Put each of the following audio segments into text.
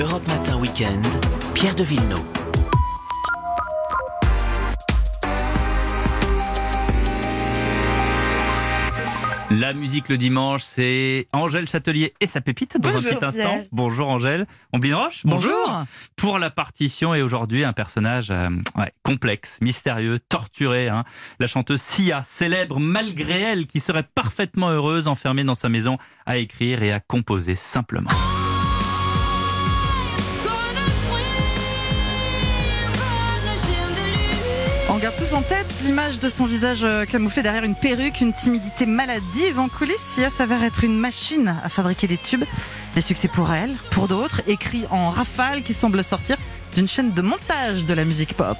Europe Matin Weekend, Pierre de Villeneuve. La musique le dimanche, c'est Angèle Châtelier et sa pépite dans Bonjour, un petit instant. Pierre. Bonjour Angèle. Omblin Roche, Bonjour. Pour la partition et aujourd'hui un personnage euh, ouais, complexe, mystérieux, torturé. hein. La chanteuse Sia, célèbre malgré elle, qui serait parfaitement heureuse enfermée dans sa maison à écrire et à composer simplement. On garde tous en tête l'image de son visage euh, camouflé derrière une perruque, une timidité maladive en coulisses. Sia s'avère être une machine à fabriquer des tubes. Des succès pour elle, pour d'autres, écrits en rafale qui semblent sortir d'une chaîne de montage de la musique pop.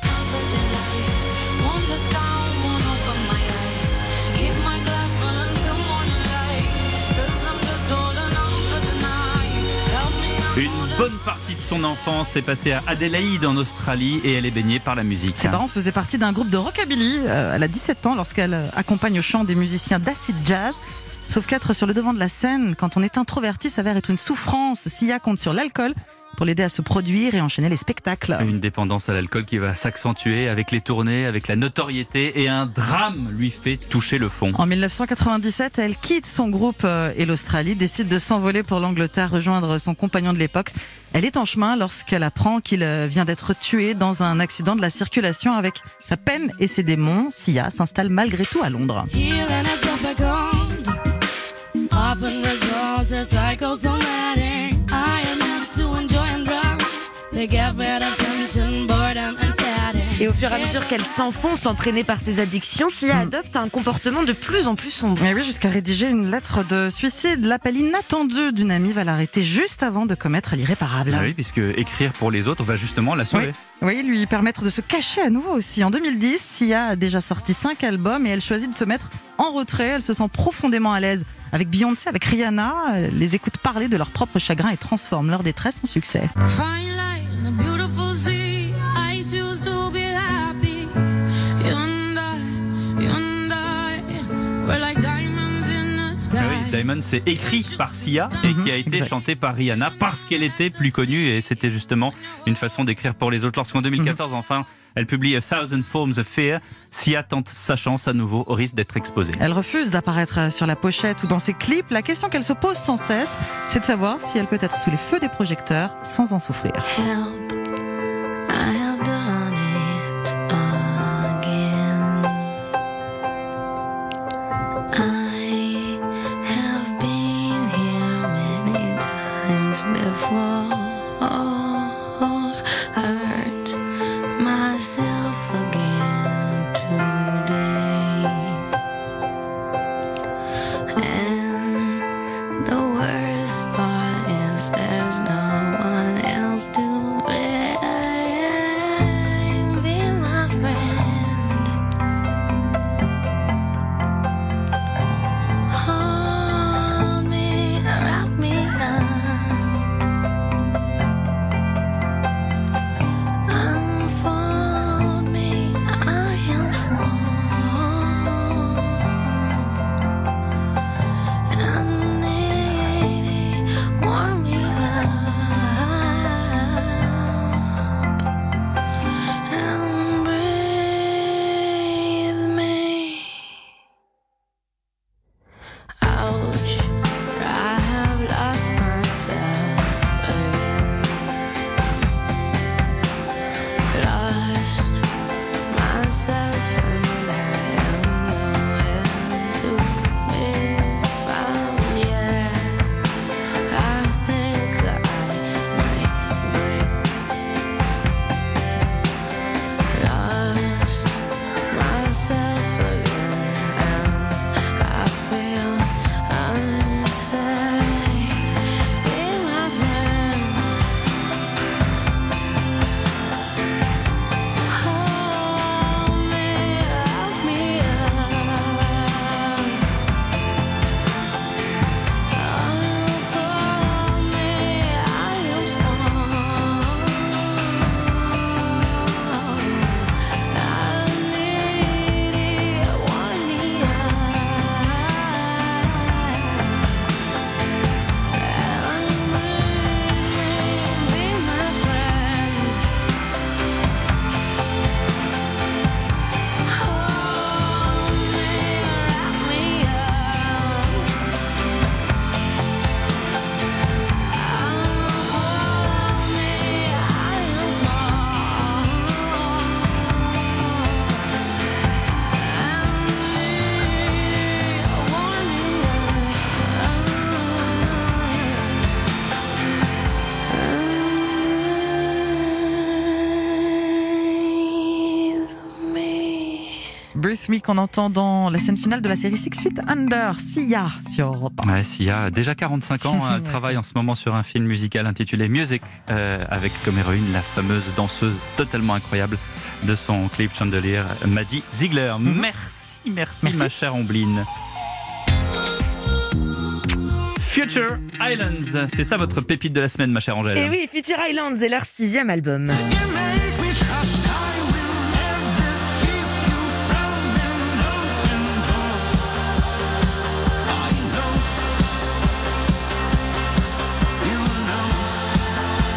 Une bonne partie de son enfance s'est passée à Adélaïde en Australie et elle est baignée par la musique. Ses parents faisaient partie d'un groupe de rockabilly. Euh, elle a 17 ans lorsqu'elle euh, accompagne au chant des musiciens d'acid jazz. Sauf qu'être sur le devant de la scène, quand on est introverti, s'avère être une souffrance. Sia compte sur l'alcool pour l'aider à se produire et enchaîner les spectacles. Une dépendance à l'alcool qui va s'accentuer avec les tournées, avec la notoriété et un drame lui fait toucher le fond. En 1997, elle quitte son groupe euh, et l'Australie, décide de s'envoler pour l'Angleterre, rejoindre son compagnon de l'époque. Elle est en chemin lorsqu'elle apprend qu'il euh, vient d'être tué dans un accident de la circulation avec sa peine et ses démons. Sia s'installe malgré tout à Londres. Often results are psychosomatic. I am Et au fur et à mesure qu'elle s'enfonce, entraînée par ses addictions, Sia adopte un comportement de plus en plus sombre. Et oui, jusqu'à rédiger une lettre de suicide. L'appel inattendu d'une amie va l'arrêter juste avant de commettre l'irréparable. Ah oui, puisque écrire pour les autres va justement la sauver. Oui, lui permettre de se cacher à nouveau aussi. En 2010, Sia a déjà sorti cinq albums et elle choisit de se mettre en retrait. Elle se sent profondément à l'aise avec Beyoncé, avec Rihanna. Elle les écoute parler de leur propre chagrin et transforme leur détresse en succès. Fine C'est écrit par Sia et qui a été exact. chanté par Rihanna parce qu'elle était plus connue et c'était justement une façon d'écrire pour les autres. Lorsqu'en 2014, enfin, elle publie A Thousand Forms of Fear, Sia tente sa chance à nouveau au risque d'être exposée. Elle refuse d'apparaître sur la pochette ou dans ses clips. La question qu'elle se pose sans cesse, c'est de savoir si elle peut être sous les feux des projecteurs sans en souffrir. Help, before. Hurt myself again today. And the worst part is there's no Breathe Me qu'on entend dans la scène finale de la série Six Feet Under, Sia sur Europe 1. Ouais, Sia, déjà 45 ans, elle travaille en ce moment sur un film musical intitulé Music, euh, avec comme héroïne la fameuse danseuse totalement incroyable de son clip Chandelier, Maddie Ziegler. Merci, merci, Merci. ma chère Ombline. Future Islands, c'est ça votre pépite de la semaine, ma chère Angèle Et oui, Future Islands est leur sixième album.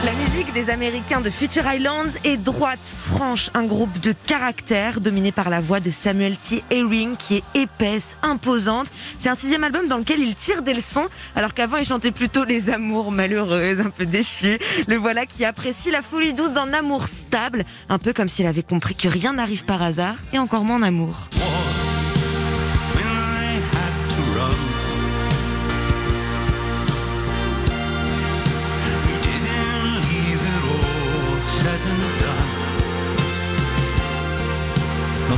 La musique des Américains de Future Islands est droite, franche, un groupe de caractère dominé par la voix de Samuel T. Herring qui est épaisse, imposante. C'est un sixième album dans lequel il tire des leçons alors qu'avant il chantait plutôt les amours malheureuses, un peu déchues. Le voilà qui apprécie la folie douce d'un amour stable, un peu comme s'il avait compris que rien n'arrive par hasard et encore moins amour.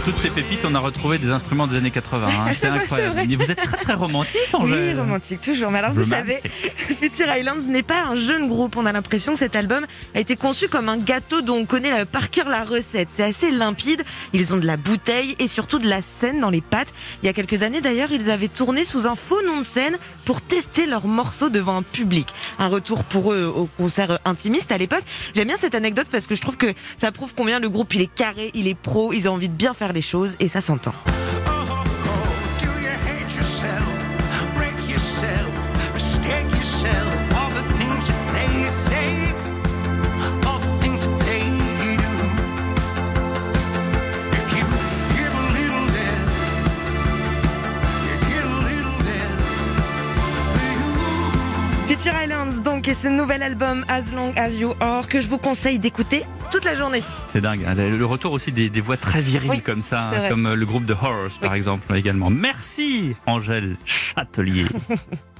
Toutes ces pépites, on a retrouvé des instruments des années 80. hein. C'est incroyable. Mais vous êtes très très romantique, Oui, Angèle. romantique toujours. Mais alors vous savez. Future Islands n'est pas un jeune groupe. On a l'impression que cet album a été conçu comme un gâteau dont on connaît euh, par cœur la recette. C'est assez limpide. Ils ont de la bouteille et surtout de la scène dans les pattes. Il y a quelques années d'ailleurs, ils avaient tourné sous un faux nom de scène pour tester leurs morceaux devant un public. Un retour pour eux au concert euh, intimiste à l'époque. J'aime bien cette anecdote parce que je trouve que ça prouve combien le groupe il est carré, il est pro, ils ont envie de bien faire les choses et ça s'entend. Future Islands donc et ce nouvel album As Long As You Are que je vous conseille d'écouter toute la journée. C'est dingue. hein. Le retour aussi des, des voix très viriles Oui, comme ça, hein, comme euh, le groupe de Horrors par exemple également. Merci Angèle Châtelier.